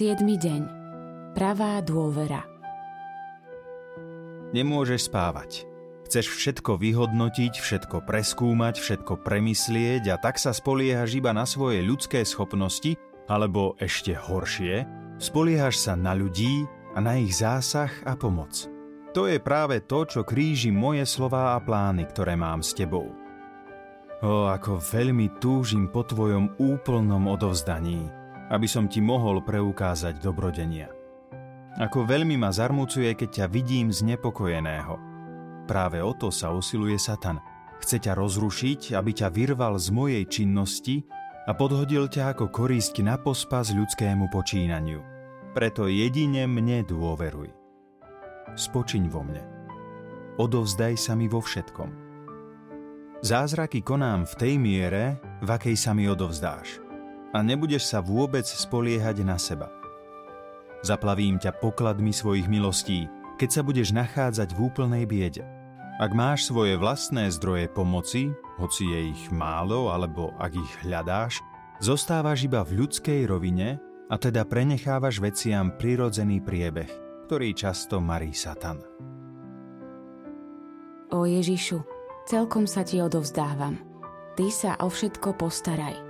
Siedmy deň. Pravá dôvera. Nemôžeš spávať. Chceš všetko vyhodnotiť, všetko preskúmať, všetko premyslieť a tak sa spoliehaš iba na svoje ľudské schopnosti, alebo ešte horšie, spoliehaš sa na ľudí a na ich zásah a pomoc. To je práve to, čo kríži moje slová a plány, ktoré mám s tebou. O, ako veľmi túžim po tvojom úplnom odovzdaní – aby som ti mohol preukázať dobrodenia. Ako veľmi ma zarmucuje, keď ťa vidím znepokojeného. Práve o to sa usiluje Satan. Chce ťa rozrušiť, aby ťa vyrval z mojej činnosti a podhodil ťa ako korisť na pospas ľudskému počínaniu. Preto jedine mne dôveruj. Spočiň vo mne. Odovzdaj sa mi vo všetkom. Zázraky konám v tej miere, v akej sa mi odovzdáš a nebudeš sa vôbec spoliehať na seba. Zaplavím ťa pokladmi svojich milostí, keď sa budeš nachádzať v úplnej biede. Ak máš svoje vlastné zdroje pomoci, hoci je ich málo alebo ak ich hľadáš, zostávaš iba v ľudskej rovine a teda prenechávaš veciam prirodzený priebeh, ktorý často marí Satan. O Ježišu, celkom sa ti odovzdávam. Ty sa o všetko postaraj.